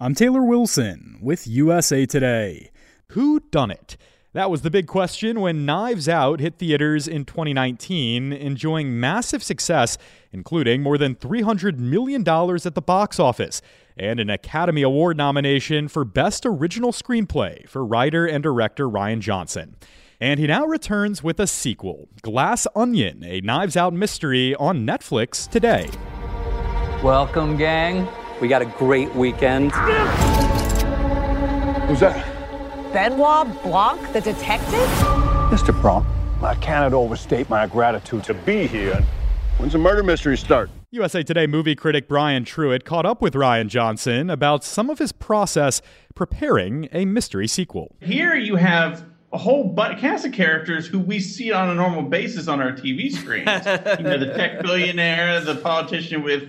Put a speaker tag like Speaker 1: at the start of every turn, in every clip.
Speaker 1: I'm Taylor Wilson with USA Today.
Speaker 2: Who done it? That was the big question when Knives Out hit theaters in 2019, enjoying massive success, including more than $300 million at the box office and an Academy Award nomination for Best Original Screenplay for writer and director Rian Johnson. And he now returns with a sequel, Glass Onion, a Knives Out mystery on Netflix today.
Speaker 3: Welcome, gang. We got a great weekend.
Speaker 4: Who's that?
Speaker 5: Benoit Blanc, the detective?
Speaker 4: Mr. Blanc, I cannot overstate my gratitude to be here. When's the murder mystery start?
Speaker 2: USA Today movie critic Brian Truitt caught up with Rian Johnson about some of his process preparing a mystery sequel.
Speaker 6: Here you have a whole but- cast of characters who we see on a normal basis on our TV screens. you know, the tech billionaire, the politician with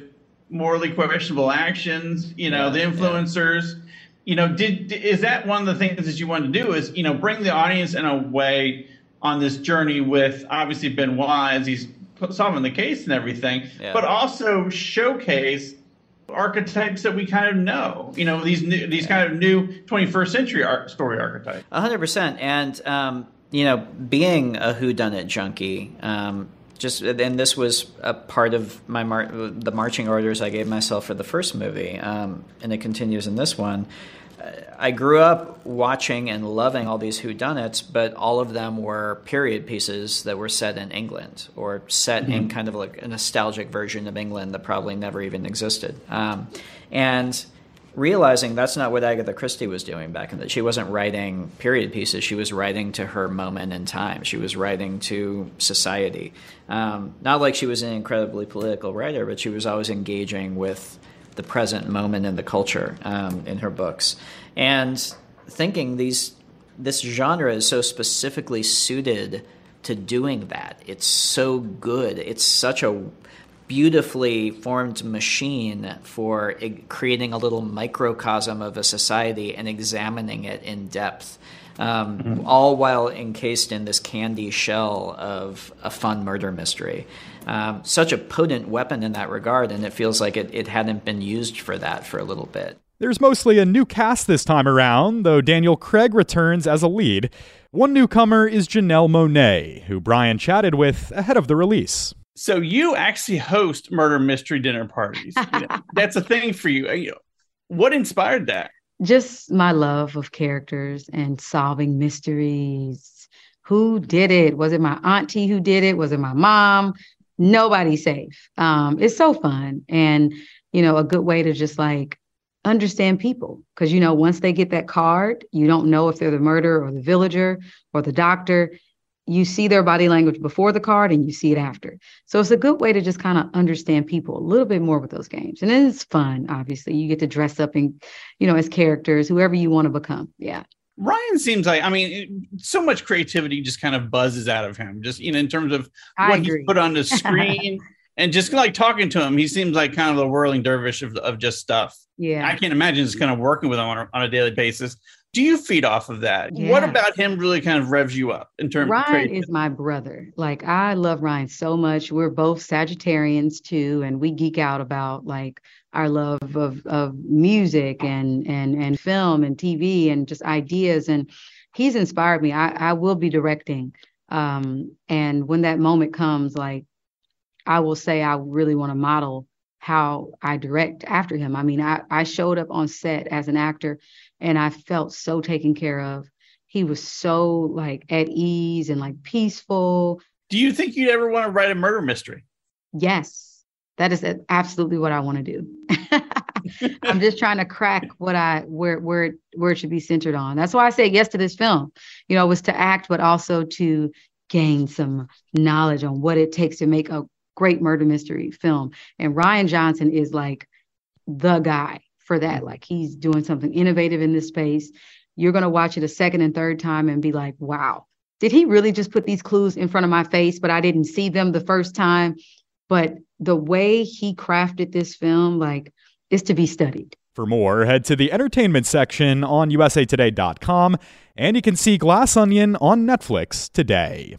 Speaker 6: morally questionable actions, you know, the influencers. Yeah you know, did is that one of the things that you wanted to do? Is you know, bring the audience in a way on this journey with obviously Benoit, he's solving the case and everything, yeah. but also showcase archetypes that we kind of know. You know, these new, these kind of new 21st century art, story archetypes.
Speaker 7: hundred percent, and um, you know, being a whodunit junkie. Um, just and this was a part of my mar- the marching orders I gave myself for the first movie, um, and it continues in this one. I grew up watching and loving all these whodunits, but all of them were period pieces that were set in England or set mm-hmm. in kind of like a nostalgic version of England that probably never even existed. Um, and realizing that's not what Agatha Christie was doing back in that she wasn't writing period pieces she was writing to her moment in time she was writing to society um, not like she was an incredibly political writer but she was always engaging with the present moment in the culture um, in her books, and thinking these this genre is so specifically suited to doing that. It's so good. It's such a beautifully formed machine for creating a little microcosm of a society and examining it in depth. Um, mm-hmm. all while encased in this candy shell of a fun murder mystery um, such a potent weapon in that regard, and it feels like it, it hadn't been used for that for a little bit.
Speaker 2: There's mostly a new cast this time around, though Daniel Craig returns as a lead. One newcomer is Janelle Monáe, who Brian chatted with ahead of the release.
Speaker 6: So you actually host murder mystery dinner parties. You know, that's a thing for you. What inspired that?
Speaker 8: Just my love of characters and solving mysteries. Who did it? Was it my auntie who did it? Was it my mom? nobody's safe. Um, it's so fun and you know a good way to just like understand people because you know once they get that card, you don't know if they're the murderer or the villager or the doctor. You see their body language before the card and you see it after. So it's a good way to just kind of understand people a little bit more with those games. And it's fun, obviously. You get to dress up in, you know, as characters, whoever you want to become. Yeah.
Speaker 6: Rian seems like I mean, so much creativity just kind of buzzes out of him. Just you know, in terms of what he's put on the screen and just like talking to him, he seems like kind of the whirling dervish of, of just stuff.
Speaker 8: Yeah,
Speaker 6: I can't imagine just kind of working with him on a, on a daily basis. Do you feed off of that? Yeah. What about him really kind of revs you up in terms?
Speaker 8: Rian is my brother. Like I love Rian so much. We're both Sagittarians too, and we geek out about like our love of of music and and and film and TV and just ideas. And he's inspired me. I I will be directing, um, and when that moment comes, like I will say I really want to model how I direct after him. I mean, I I showed up on set as an actor, and I felt so taken care of. He was so like at ease and like peaceful.
Speaker 6: Do you think you'd ever want to write a murder mystery?
Speaker 8: Yes that is absolutely what I want to do. I'm just trying to crack what I where where where it should be centered on. That's why I say yes to this film. You know, was to act, but also to gain some knowledge on what it takes to make a great murder mystery film. And Rian Johnson is like the guy for that. Mm-hmm. Like he's doing something innovative in this space. You're gonna watch it a second and third time and be like, wow, did he really just put these clues in front of my face, but I didn't see them the first time? But the way he crafted this film, like, is to be studied.
Speaker 2: For more, head to the entertainment section on usatoday.com, and you can see Glass Onion on Netflix today.